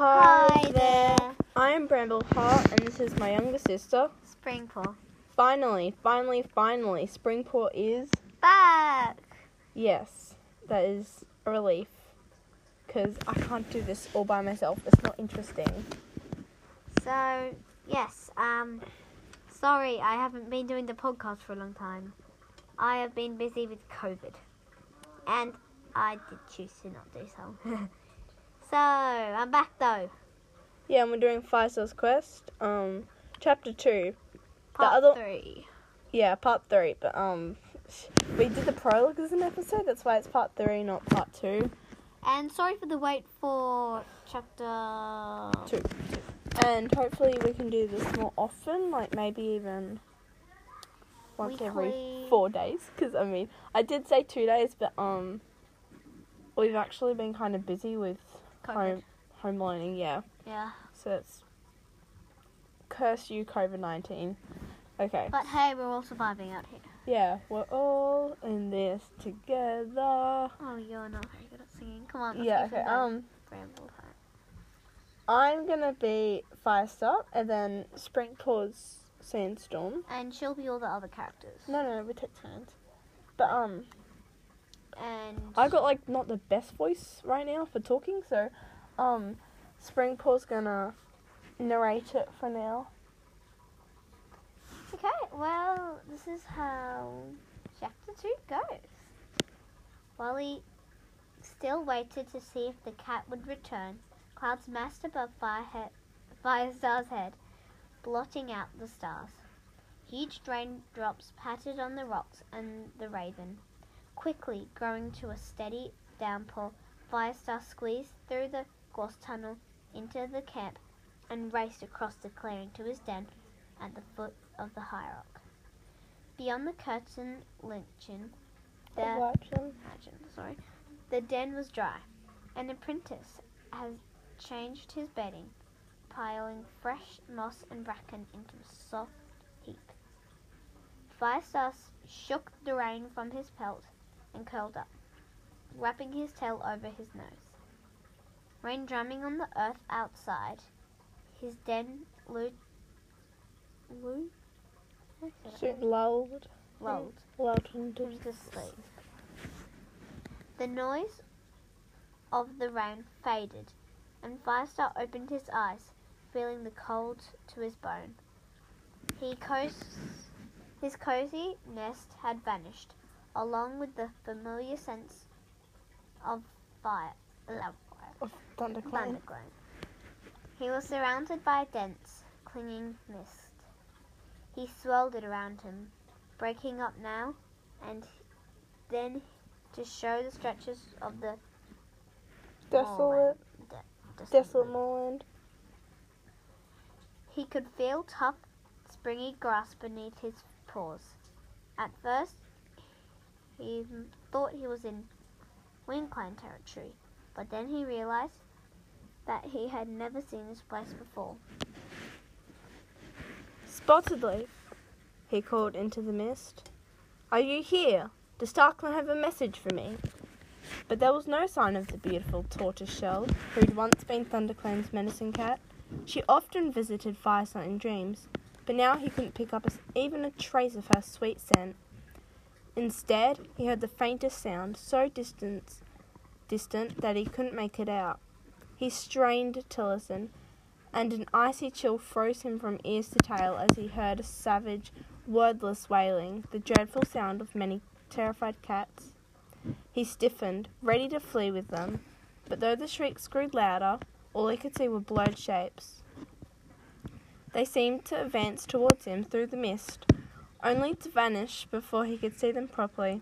Hi there. I am Bramble Heart, and this is my younger sister. Springpool. Finally, finally, finally, Springpool is Back. yes. That is a relief, because I can't do this all by myself. It's not interesting. So, yes, um, sorry I haven't been doing the podcast for a long time. I have been busy with COVID. And I did choose to not do so. so, I'm back though. Yeah, and we're doing Firestar's Quest, um, chapter two. Part other- three. Yeah, part three. But um, we did the prologue as an episode. That's why it's part three, not part two. And sorry for the wait for chapter Two. And hopefully we can do this more often, like maybe even once every four days. Because I mean, I did say two days, but um, we've actually been kind of busy with. Home home learning. Yeah, Yeah. so it's curse you COVID nineteen. Okay, But hey, we're all surviving out here. yeah, we're all in this together. Oh, you're not very good at singing. Come on. Let's Yeah. Okay. Um, Bramble Heart. I'm gonna be Firestar, and then Sprinkle's Sandstorm. And she'll be all the other characters. No, no, we take turns. But um, And I got like not the best voice right now for talking, so um, Springpool's gonna narrate it for now. Okay, well, this is how chapter 2 goes. Wally still waited to see if the cat would return. Clouds massed above Firehead, Firestar's head, blotting out the stars. Huge raindrops pattered on the rocks and the raven. Quickly growing to a steady downpour, Firestar squeezed through the gorse tunnel into the camp and raced across the clearing to his den at the foot of the high rock. Beyond the curtain lichen, the. Sorry, the den was dry. An apprentice has changed his bedding, piling fresh moss and bracken into a soft heap. Firestar shook the rain from his pelt and curled up, wrapping his tail over his nose. Rain drumming on the earth outside, his den. Lulled? Soon lulled. Lulled Lulled into sleep. The noise of the rain faded, and Firestar opened his eyes, feeling the cold to his bone. He cos- his cozy nest had vanished, along with the familiar sense of fire. Love fire. of ThunderClan. He was surrounded by a dense, clinging mist. He swirled it around him, breaking up now and then to show the stretches of the Desolate. desolate. Desolate moorland. He could feel tough, springy grass beneath his paws. At first, he thought he was in Windclan territory, but then he realized that he had never seen this place before. Spotted Leaf, he called into the mist. Are you here? Does StarClan have a message for me? But there was no sign of the beautiful tortoise shell who'd once been ThunderClan's medicine cat. She often visited Firestar in dreams, but now he couldn't pick up even a trace of her sweet scent. Instead, he heard the faintest sound, so distant, distant that he couldn't make it out. He strained to listen, and an icy chill froze him from ears to tail as he heard a savage, wordless wailing, the dreadful sound of many terrified cats. He stiffened, ready to flee with them, but though the shrieks grew louder, all he could see were blurred shapes. They seemed to advance towards him through the mist, only to vanish before he could see them properly.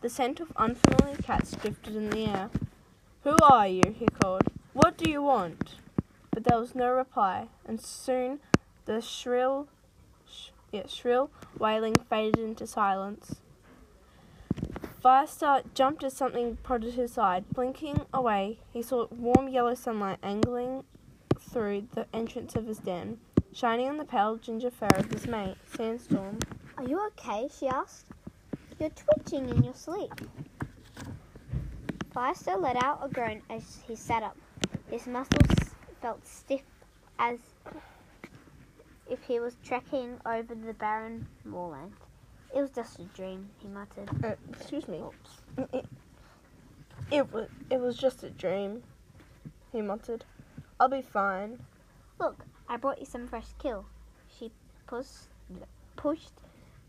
The scent of unfamiliar cats drifted in the air. Who are you? he called. What do you want? But there was no reply, and soon the shrill, sh- yeah, shrill wailing faded into silence. Firestar jumped as something prodded his side. Blinking away, he saw warm yellow sunlight angling through the entrance of his den, shining on the pale ginger fur of his mate, Sandstorm. Are you okay? she asked. You're twitching in your sleep. Firestar let out a groan as he sat up. His muscles felt stiff as if he was trekking over the barren moorland. It was just a dream, he muttered. Uh, excuse me. Oops. It, it was it was just a dream. He muttered. I'll be fine. Look, I brought you some fresh kill. She pushed, pushed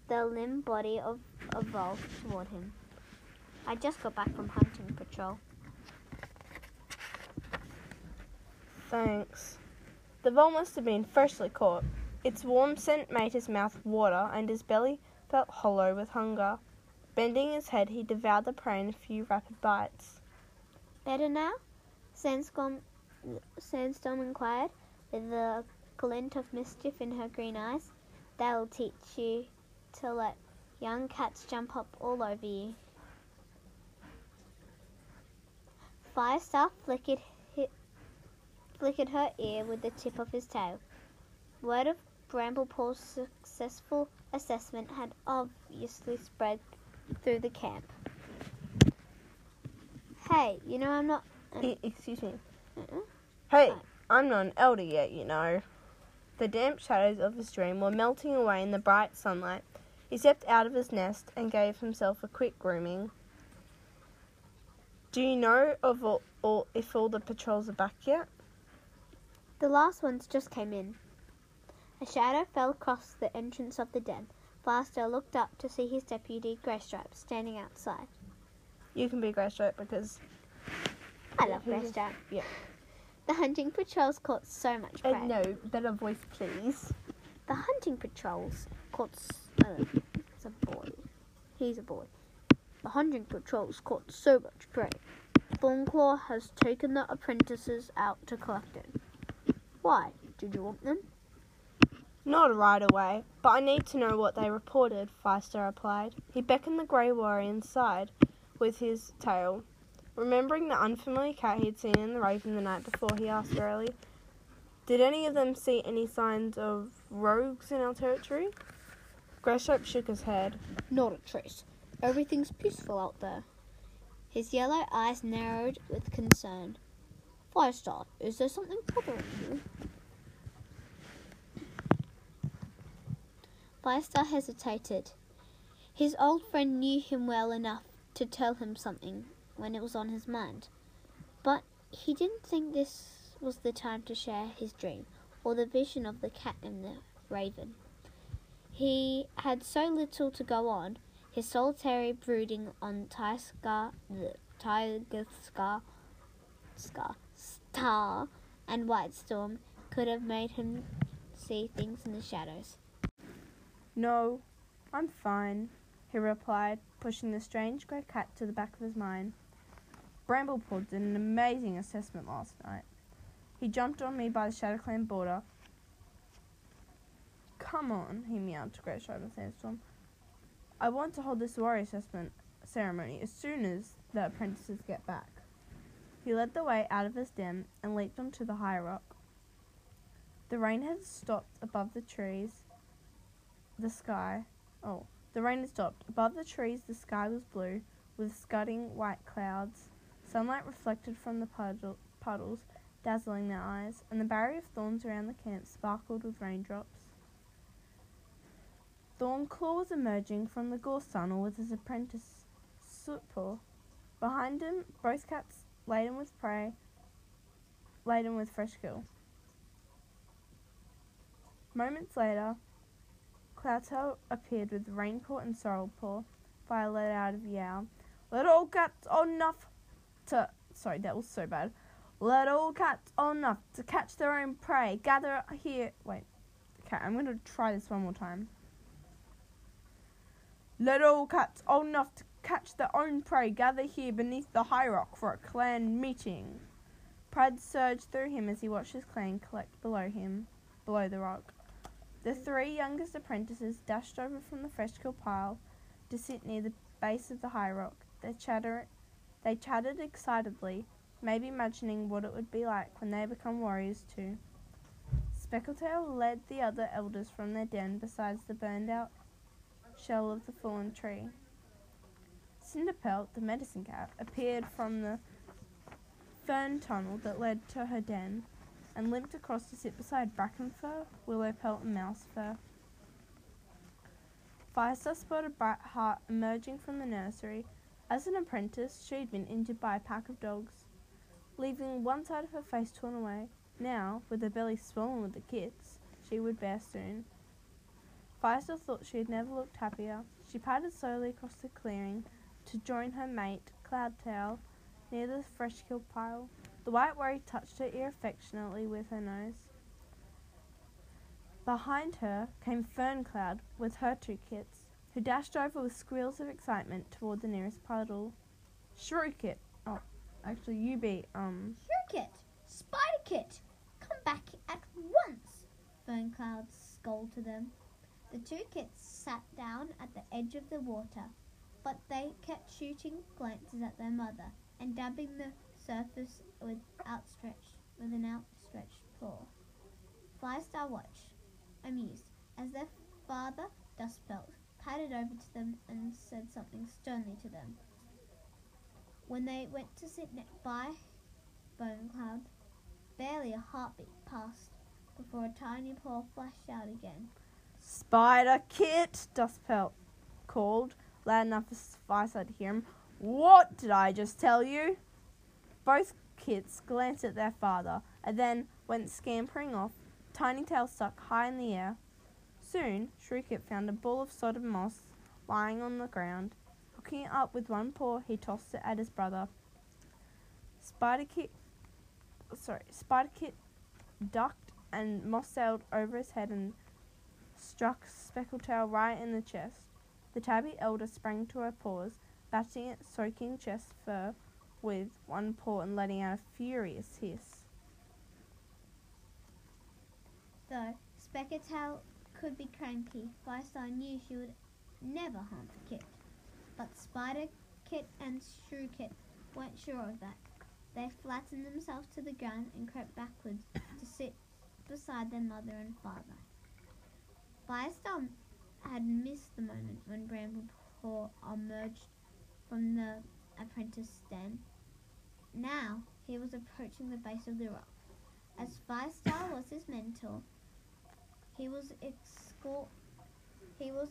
the limp body of a vole toward him. I just got back from hunting patrol. Thanks. The vole must have been freshly caught. Its warm scent made his mouth water, and his belly felt hollow with hunger. Bending his head, he devoured the prey in a few rapid bites. Better now? Sandstorm, Sandstorm inquired, with a glint of mischief in her green eyes. They'll teach you to let young cats jump up all over you. Firestar flickered, hi- flickered her ear with the tip of his tail. Word of Bramblepaw's successful assessment had obviously spread through the camp. Hey, you know I'm not. Um, excuse me. uh-uh. Hey? I'm not an elder yet, you know. The damp shadows of his dream were melting away in the bright sunlight. He stepped out of his nest and gave himself a quick grooming. Do you know of all, all if all the patrols are back yet? The last ones just came in. A shadow fell across the entrance of the den. Faster looked up to see his deputy, Greystripe, standing outside. You can be Greystripe because I love Greystripe. yeah. The hunting patrols caught so much prey. uh, no better voice, please. The hunting patrols caught. Uh, it's a boy. He's a boy. The hunting patrols caught so much prey. Thornclaw has taken the apprentices out to collect it. Why? Did you want them? Not right away, but I need to know what they reported, Firestar replied. He beckoned the grey warrior inside with his tail. Remembering the unfamiliar cat he had seen in the raven the night before, he asked early, Did any of them see any signs of rogues in our territory? Greystripe shook his head. Not a trace. Everything's peaceful out there. His yellow eyes narrowed with concern. Firestar, is there something bothering you? Firestar hesitated. His old friend knew him well enough to tell him something when it was on his mind. But he didn't think this was the time to share his dream or the vision of the cat and the raven. He had so little to go on, his solitary brooding on Tiger, Scar, Scar, Star, and White Storm could have made him see things in the shadows. No, I'm fine, he replied, pushing the strange grey cat to the back of his mind. Bramblepaw did an amazing assessment last night. He jumped on me by the ShadowClan border. Come on, he meowed to Great and Sandstorm. I want to hold this warrior assessment ceremony as soon as the apprentices get back. He led the way out of his den and leaped onto the high rock. The rain had stopped above the trees. The sky. Oh, the rain had stopped. Above the trees, the sky was blue, with scudding white clouds. Sunlight reflected from the puddle, puddles, dazzling their eyes, and the barrier of thorns around the camp sparkled with raindrops. Thornclaw was emerging from the gorse tunnel with his apprentice, Sootpaw. Behind him, both cats laden with prey, laden with fresh kill. Moments later, Cloudtail appeared with Raincourt and Sorrelpaw. Let out of yowl. Let all cats on enough to. Sorry, that was so bad. Let all cats on enough to catch their own prey. Gather here. Wait. Okay, I'm to try this one more time. Let all cats old enough to catch their own prey gather here beneath the high rock for a clan meeting. Pride surged through him as he watched his clan collect below him, below the rock. The three youngest apprentices dashed over from the fresh kill pile to sit near the base of the high rock. their chatter, they chatted excitedly, maybe imagining what it would be like when they become warriors too. Speckletail led the other elders from their den besides the burned out shell of the fallen tree. Cinderpelt, the medicine cat, appeared from the fern tunnel that led to her den, and limped across to sit beside Brackenfur, Willowpelt, and Mousefur. Firestar spotted Bright Heart emerging from the nursery. As an apprentice, she had been injured by a pack of dogs, leaving one side of her face torn away. Now, with her belly swollen with the kits, she would bear soon. Firestar thought she had never looked happier. She padded slowly across the clearing to join her mate, Cloudtail, near the fresh killed pile. The white worry touched her ear affectionately with her nose. Behind her came Ferncloud with her two kits, who dashed over with squeals of excitement toward the nearest puddle. Shrewkit! Oh, actually, you be, um! Spider Kit! Come back at once! Ferncloud scolded to them. The two kits sat down at the edge of the water, but they kept shooting glances at their mother and dabbing the surface with outstretched with an outstretched paw. Firestar watched, amused, as their father, Dustpelt, padded over to them and said something sternly to them. When they went to sit by Bone Cloud, barely a heartbeat passed before a tiny paw flashed out again. Spider Kit! Dustpelt called, loud enough for Firestar to hear him. What did I just tell you? Both kits glanced at their father and then went scampering off, tiny tail stuck high in the air. Soon, Shrewkit found a ball of sodden moss lying on the ground. Hooking it up with one paw, he tossed it at his brother. Spiderkit, sorry, Spiderkit ducked and moss sailed over his head and struck Speckletail right in the chest. The tabby elder sprang to her paws, batting its soaking chest fur with one paw and letting out a furious hiss. Though Speckletail could be cranky, Firestar knew she would never harm Kit. But Spider Kit and Shrew Kit weren't sure of that. They flattened themselves to the ground and crept backwards to sit beside their mother and father. Firestar had missed the moment when Bramblepaw emerged from the apprentice den. Now he was approaching the base of the rock. As Firestar was his mentor, he was escort he was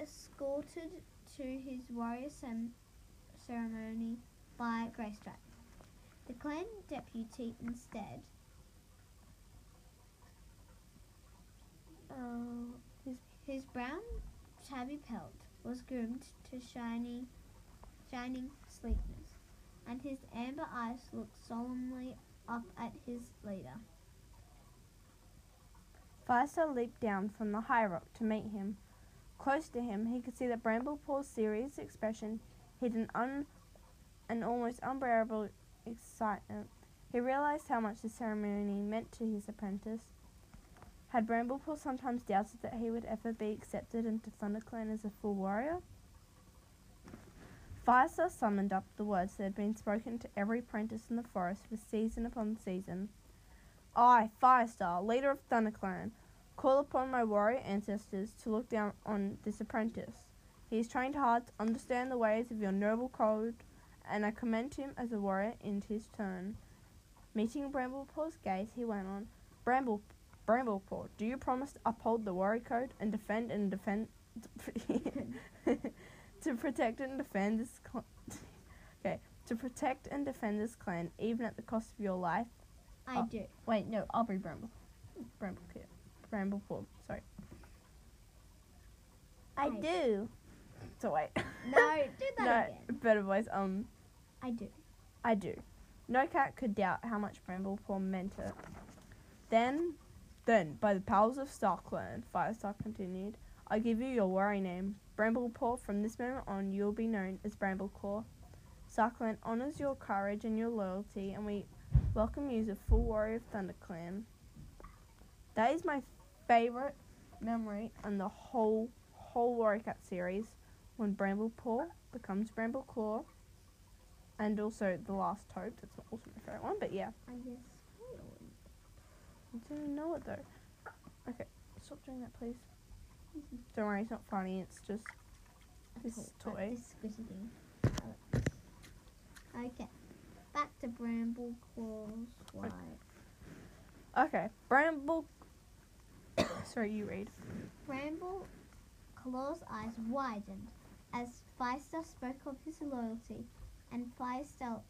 escorted to his warrior ceremony by Greystripe. The clan deputy instead uh, his, his brown tabby pelt was groomed to shiny shining sleekness, and his amber eyes looked solemnly up at his leader. Firestar leaped down from the high rock to meet him. Close to him, he could see that Bramblepaw's serious expression hid an un, an almost unbearable excitement. He realized how much the ceremony meant to his apprentice. Had Bramblepaw sometimes doubted that he would ever be accepted into ThunderClan as a full warrior? Firestar summoned up the words that had been spoken to every apprentice in the forest for season upon season. I, Firestar, leader of ThunderClan, call upon my warrior ancestors to look down on this apprentice. He is trained hard to understand the ways of your noble code, and I commend him as a warrior in his turn. Meeting Bramblepaw's gaze, he went on, Bramble, Bramblepaw, do you promise to uphold the warrior code and defend and defend to protect and defend this cl- okay to protect and defend this clan even at the cost of your life? I Oh. do. Wait, no, I'll be Bramble. Bramble Kit. Bramble Paw, sorry. I I- do. So wait. No, do that no, again. better voice. Um, I do. I do. No cat could doubt how much Bramblepaw meant it. Then, then, by the powers of StarClan, Firestar continued, I give you your warrior name, Bramblepaw. From this moment on, you will be known as Brambleclaw. StarClan honors your courage and your loyalty, and we welcome you a full warrior of ThunderClan. That is my favorite memory on the whole whole Warrior Cat series, when Bramblepaw becomes Brambleclaw and also the last hope. That's also my favorite one. But yeah, I guess. I didn't know it though. Okay, stop doing that, please. Don't worry, it's not funny. It's just This toy. This squishy thing. I like this. Okay. Back to Bramble Claws White. Okay, Bramble. Sorry, you read. Bramble Claw's eyes widened as Firestar spoke of his loyalty, and Firestar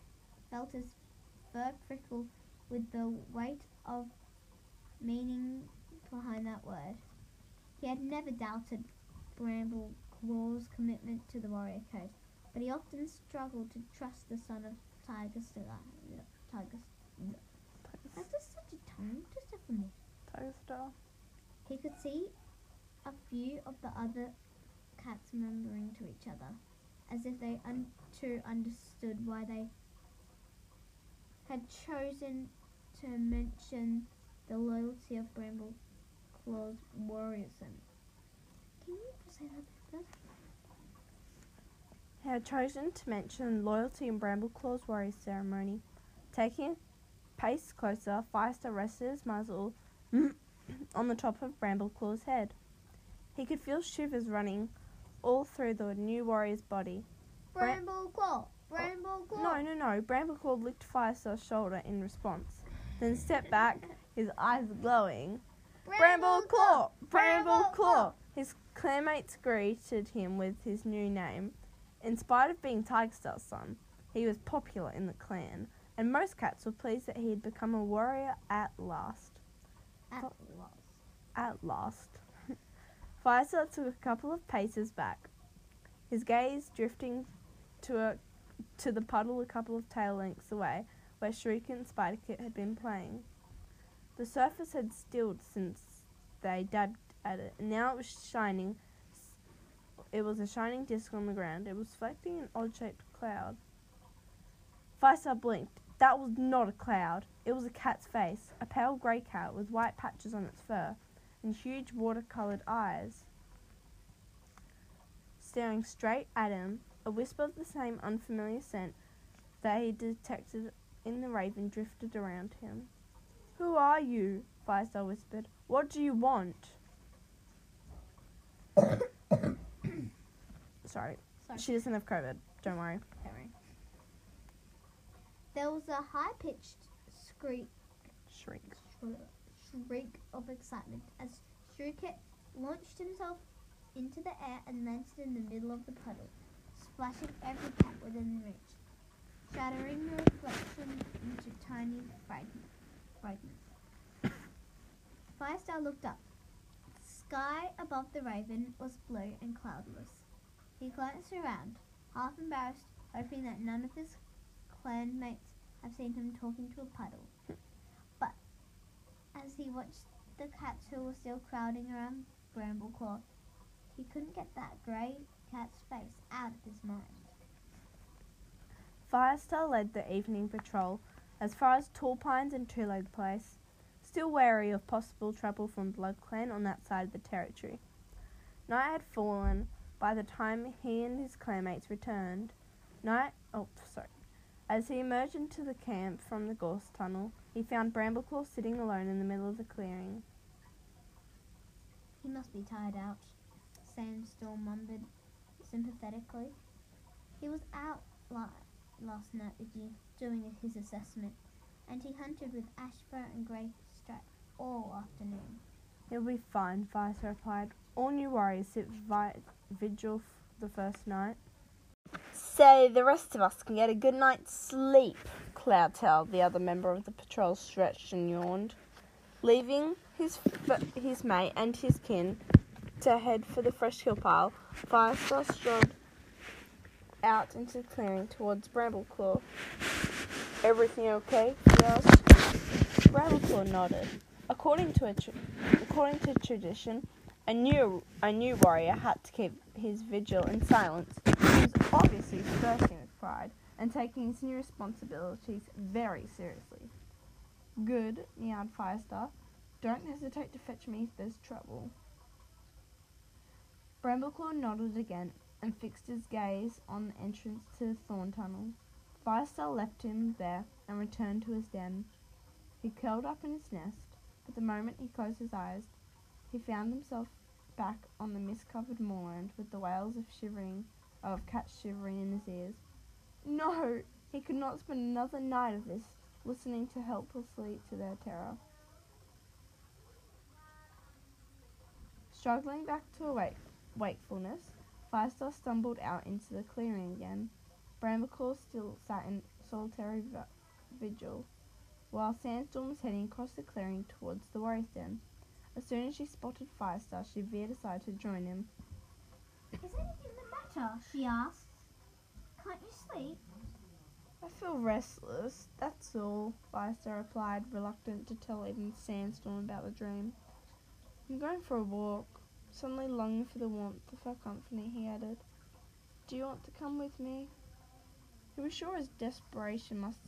felt his fur prickle with the weight of meaning behind that word. He had never doubted Bramble Claw's commitment to the warrior code, but he often struggled to trust the son of Tiger Star. Tiger. That's just such a tongue twister for me. Tiger Star. He could see a few of the other cats murmuring to each other, as if they un- too understood why they had chosen to mention the loyalty of Bramble Claw's warriorism. Can you say that better? He had chosen to mention loyalty in Brambleclaw's warrior ceremony. Taking a pace closer, Firestar rested his muzzle on the top of Brambleclaw's head. He could feel shivers running all through the new warrior's body. Bra- Bramble Claw! Oh, bramble Claw! No, no, no. Brambleclaw licked Firestar's shoulder in response, then stepped back, his eyes glowing. Bramble Claw! Bramble Claw! His clanmates greeted him with his new name. In spite of being Tigerstar's son, he was popular in the clan, and most cats were pleased that he had become a warrior at last. At last. At last. Firestar took a couple of paces back, his gaze drifting to a to the puddle a couple of tail lengths away, where Shriek and Spiderkit had been playing. The surface had stilled since they dabbed at it, and now it was shining. It was a shining disc on the ground. It was reflecting an odd-shaped cloud. Firestar blinked. That was not a cloud. It was a cat's face, a pale grey cat with white patches on its fur and huge watercoloured eyes. Staring straight at him, a wisp of the same unfamiliar scent that he detected in the raven drifted around him. Who are you? Firestar whispered. What do you want? Sorry. Sorry. She doesn't have COVID. Don't worry. Sorry. There was a high-pitched screech Shriek. shriek of excitement as Shrewkit launched himself into the air and landed in the middle of the puddle, splashing every cat within reach, shattering the reflection into tiny fragment- fragments. Firestar looked up. The sky above the raven was blue and cloudless. He glanced around, half embarrassed, hoping that none of his clanmates have seen him talking to a puddle but as he watched the cats who were still crowding around Brambleclaw. He couldn't get that grey cat's face out of his mind. Firestar led the evening patrol as far as Tall Pines and Two Leg Place, still wary of possible trouble from Blood Clan on that side of the territory. Night had fallen by the time he and his clanmates returned. Night, oh, sorry. As he emerged into the camp from the gorse tunnel, he found Brambleclaw sitting alone in the middle of the clearing. He must be tired out, Sandstorm mumbled sympathetically. He was out la- last night doing his assessment, and he hunted with Ashfur and graystripe all afternoon. He'll be fine, Firestar replied. All new warriors sit vi- vigil f- the first night. So the rest of us can get a good night's sleep, Cloudtail, the other member of the patrol, stretched and yawned. Leaving his f- his mate and his kin to head for the fresh hill pile, Firestar strode out into the clearing towards Brambleclaw. Everything okay? he asked. Brambleclaw nodded. According to tr- according to tradition, a new a new warrior had to keep his vigil in silence. He was obviously bursting with pride and taking his new responsibilities very seriously. Good, meowed Firestar. Don't hesitate to fetch me if there's trouble. Brambleclaw nodded again and fixed his gaze on the entrance to the thorn tunnel. Firestar left him there and returned to his den. He curled up in his nest, but the moment he closed his eyes, he found himself back on the mist-covered moorland with the wails of shivering of cats shivering in his ears. No, He could not spend another night of this listening to helplessly to their terror. Struggling back to awake, wakefulness, Firestar stumbled out into the clearing again. Brambleclaw still sat in solitary vi- vigil, while Sandstorm was heading across the clearing towards the warrior's den. As soon as she spotted Firestar, she veered aside to join him. Is anything the matter? She asked. Can't you sleep? I feel restless, that's all, Firestar replied, reluctant to tell even Sandstorm about the dream. I'm going for a walk, suddenly longing for the warmth of her company, he added. Do you want to come with me? He was sure his desperation must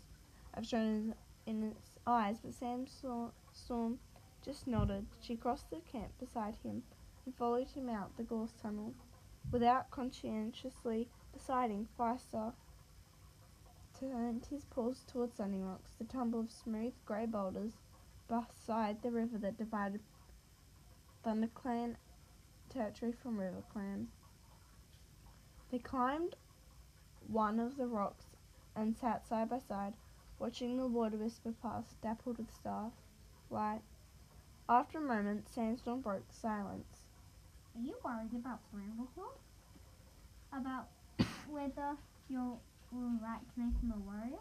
have shown in its eyes, but Sandstorm just nodded. She crossed the camp beside him and followed him out the gorse tunnel, without conscientiously deciding Firestar turned his paws towards Sunny Rocks, the tumble of smooth grey boulders beside the river that divided ThunderClan territory from RiverClan. They climbed one of the rocks and sat side by side, watching the water whisper past, dappled with starlight. After a moment, Sandstorm broke silence. Are you worried about Brambleclaw? About whether you're alright to make him a warrior?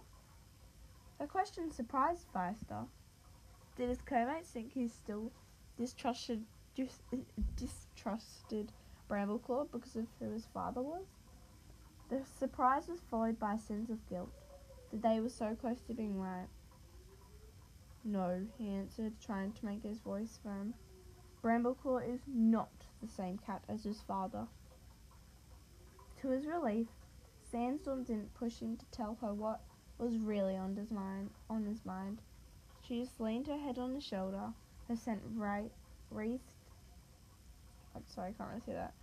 The question surprised Firestar. Did his co-mates think he still distrusted dis- distrusted Brambleclaw because of who his father was? The surprise was followed by a sense of guilt that they were so close to being right. No, he answered, trying to make his voice firm. Brambleclaw is not the same cat as his father. To his relief, Sandstorm didn't push him to tell her what was really on his mind. On his mind, she just leaned her head on his shoulder, her scent right wreathed. I'm sorry, I can't really see that.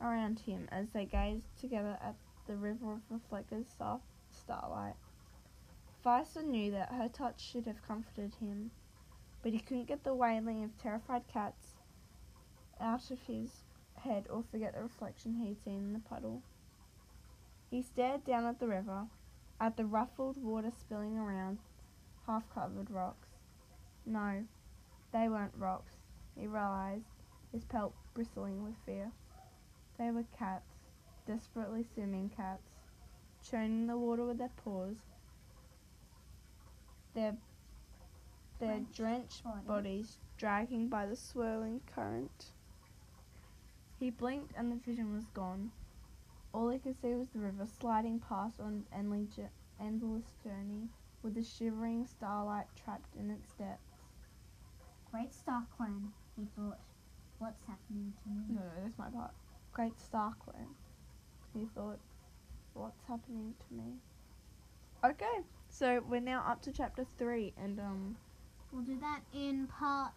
Around him as they gazed together at the river of reflected soft starlight. Firestar knew that her touch should have comforted him, but he couldn't get the wailing of terrified cats out of his head or forget the reflection he had seen in the puddle. He stared down at the river, at the ruffled water spilling around half covered rocks. No, they weren't rocks, he realized, his pelt bristling with fear. They were cats, desperately swimming cats, churning the water with their paws, their, their Drenched oh, drenched bodies. bodies dragging by the swirling current. He blinked and the vision was gone. All he could see was the river sliding past on an endly endless journey, with the shivering starlight trapped in its depths. Great Star Clan, he thought. What's happening to me? No, no, that's my part. Great StarClan. He thought, what's happening to me? Okay, so we're now up to chapter three, and um, We'll do that in part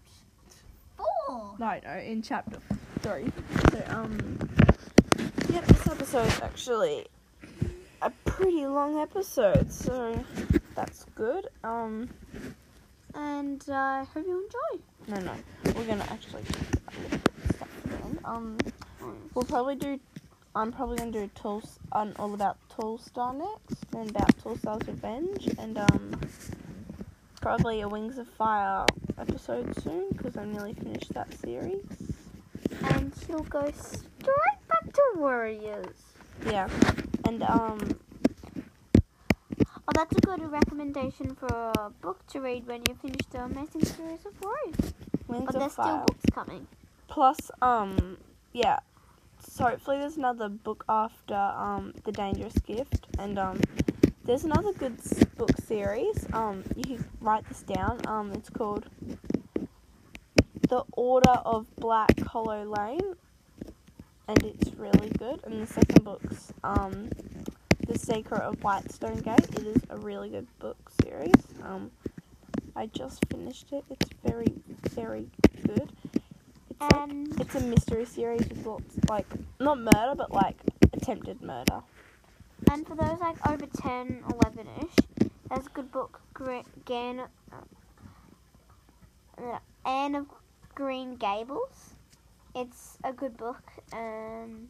four. no, no, in chapter three. So um, yeah, this episode's actually a pretty long episode, so that's good. Um, And uh, I hope you enjoy. no, no, we're gonna actually. Um, we'll probably do. I'm probably gonna do Tool, um, all about Tallstar next, then about Tallstar's Revenge, and um, probably a Wings of Fire episode soon because I nearly finished that series. And he'll go straight back to Warriors. Yeah, and um, Oh, that's a good recommendation for a book to read when you finish the amazing series of Warriors. Wings But of there's still books coming. Plus, um, yeah. So hopefully there's another book after um the Dangerous Gift, and um, there's another good book series. Um, you can write this down. Um, it's called The Order of Black Hollow Lane, and it's really good. And the second book's um, The Secret of Whitestone Gate. It is a really good book series. Um, I just finished it. It's very, very good. It's And it's a mystery series with lots, like, not murder, but like attempted murder. and for those like over 10, 11 ish, there's a good book, Gan, uh, Anne of Green Gables. It's a good book, and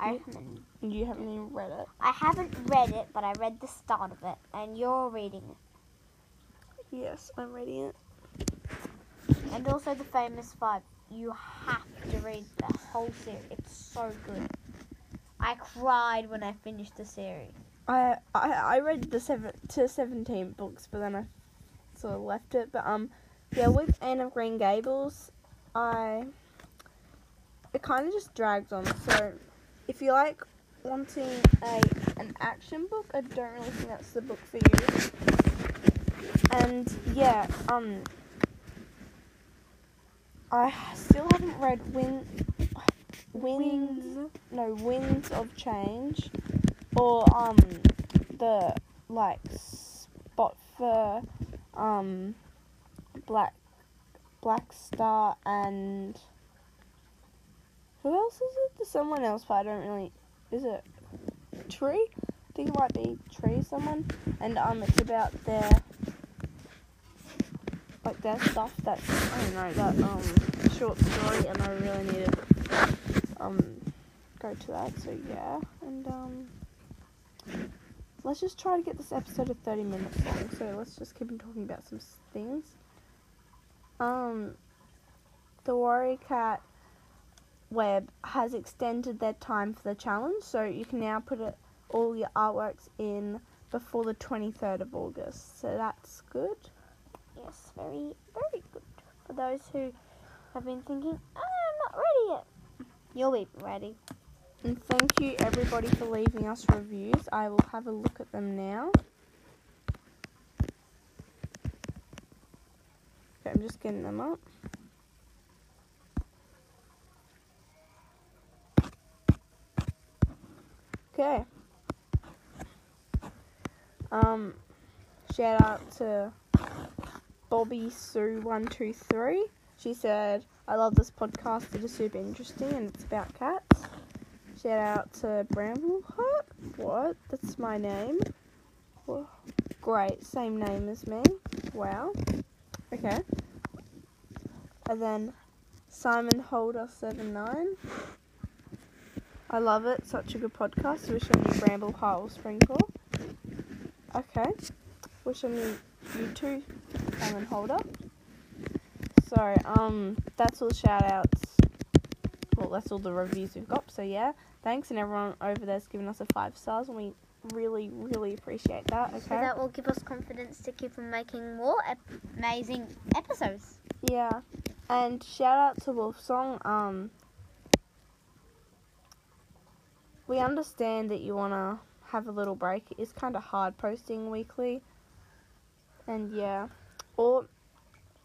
I haven't, You haven't even read it. I haven't read it, but I read the start of it, and you're reading it. Yes, I'm reading it. And also the famous five. You have to read the whole series. It's so good. I cried when I finished the series. I I, I read the seven to seventeen books, but then I sort of left it. But um, yeah, with Anne of Green Gables, I it kind of just drags on. So if you like wanting a an action book, I don't really think that's the book for you. And yeah, um, I still haven't read Win Winds no Winds of Change or um the like spot for um black black star and who else is it? There's someone else but i don't really is it tree? I think it might be tree someone. And um it's about their like their stuff that i don't know that um short story and i really need to um go to that so yeah and um let's just try to get this episode to 30 minutes long. So let's just keep talking about some things. Um, the Warrior Cat web has extended their time for the challenge, so you can now put it, all your artworks in before the 23rd of August. So that's good. Yes, very, very good. For those who have been thinking, "Oh, I'm not ready yet. You'll be ready. And thank you everybody for leaving us reviews. I will have a look at them now. Okay, I'm just getting them up. Okay. Um, shout out to Bobby Sue one two three. She said, "I love this podcast. It is super interesting, and it's about cats." Shout out to Brambleheart. What? That's my name. Great, same name as me. Wow. Okay. And then Simon Holder seven nine. I love it. Such a good podcast. Wish I knew Brambleheart will sprinkle. Okay. Wish I knew you too, Simon Holder. So, um, that's all the shout outs. Well, that's all the reviews we've got. So, yeah, thanks. And everyone over there's given us a five stars, and we really, really appreciate that. Okay. So that will give us confidence to keep on making more ep- amazing episodes. Yeah, and shout out to Wolf Song. Um, we understand that you wanna have a little break. It's kind of hard posting weekly, and yeah, or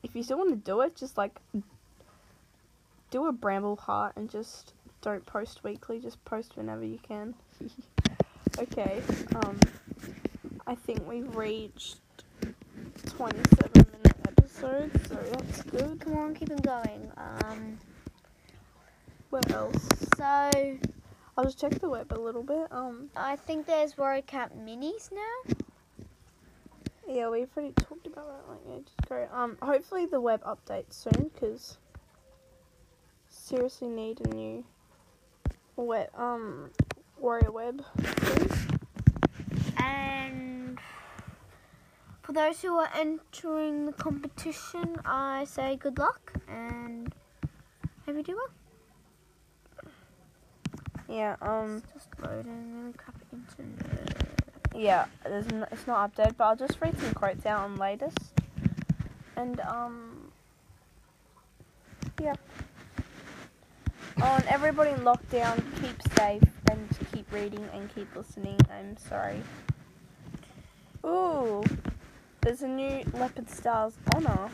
if you still want to do it, just like do a bramble heart and just don't post weekly. Just post whenever you can. okay. Um, I think we've reached twenty-seven minute episodes, so that's good. Come on, keep on going. Um, What else? so I'll just check the web a little bit. Um, I think there's Warrior Cat minis now. Yeah, we've already talked about that like ages ago. Um, hopefully the web updates soon, cause seriously need a new web um warrior web. And for those who are entering the competition, I say good luck and hope you do well. Yeah. Um. It's just loading really crap internet. Yeah. There's n- it's not updated, but I'll just read some quotes out on latest. And um. Yeah. Oh, and everybody in lockdown, keep safe and keep reading and keep listening. I'm sorry. Ooh, there's a new Leopard Stars honor.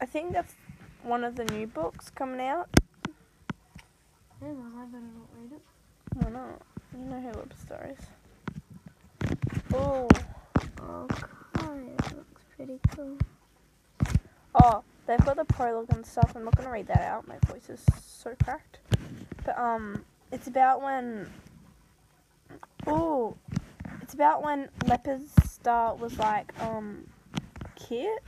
I think that's one of the new books coming out. I not not? You know who Leopard Star is. Ooh. Okay, it looks pretty cool. Oh, they've got the prologue and stuff. I'm not gonna read that out. My voice is so cracked. But um, it's about when. Oh, it's about when Leopard Star was like um, Kit.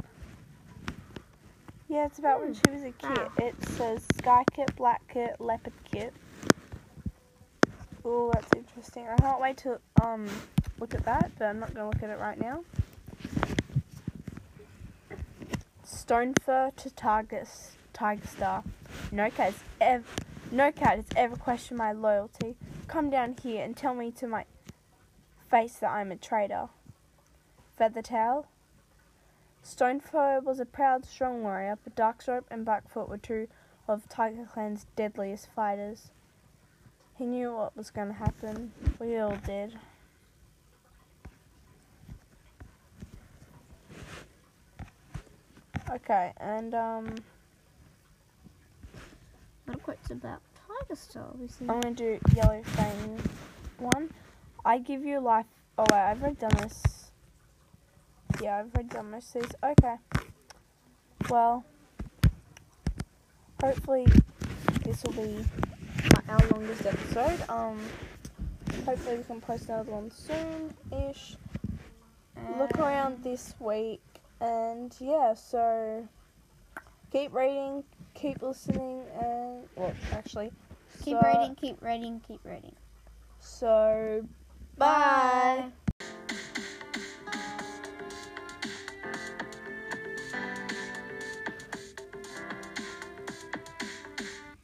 Yeah, it's about when Hmm. she was a kid. Wow. It says sky kit, black kit, leopard kit. Oh, that's interesting. I can't wait to um look at that, but I'm not gonna look at it right now. Stonefur to s- Tigerstar. No cat has ever, no cat has ever questioned my loyalty. Come down here and tell me to my face that I'm a traitor. Feathertail. Stonefur was a proud, strong warrior, but Darkstroke and Blackfoot were two of TigerClan's deadliest fighters. He knew what was going to happen. We all did. Okay, and um, What quotes about Tigerstar? I'm gonna do Yellowfang one. I give you life. Oh wait, I've already done this. Yeah, I've already done most of these. Okay. Well, hopefully this will be our longest episode. Um, hopefully we can post another one soon-ish. Look around this week, and yeah. So keep reading, keep listening, and well, actually. Keep so- reading, keep reading, keep reading. So, bye. Bye.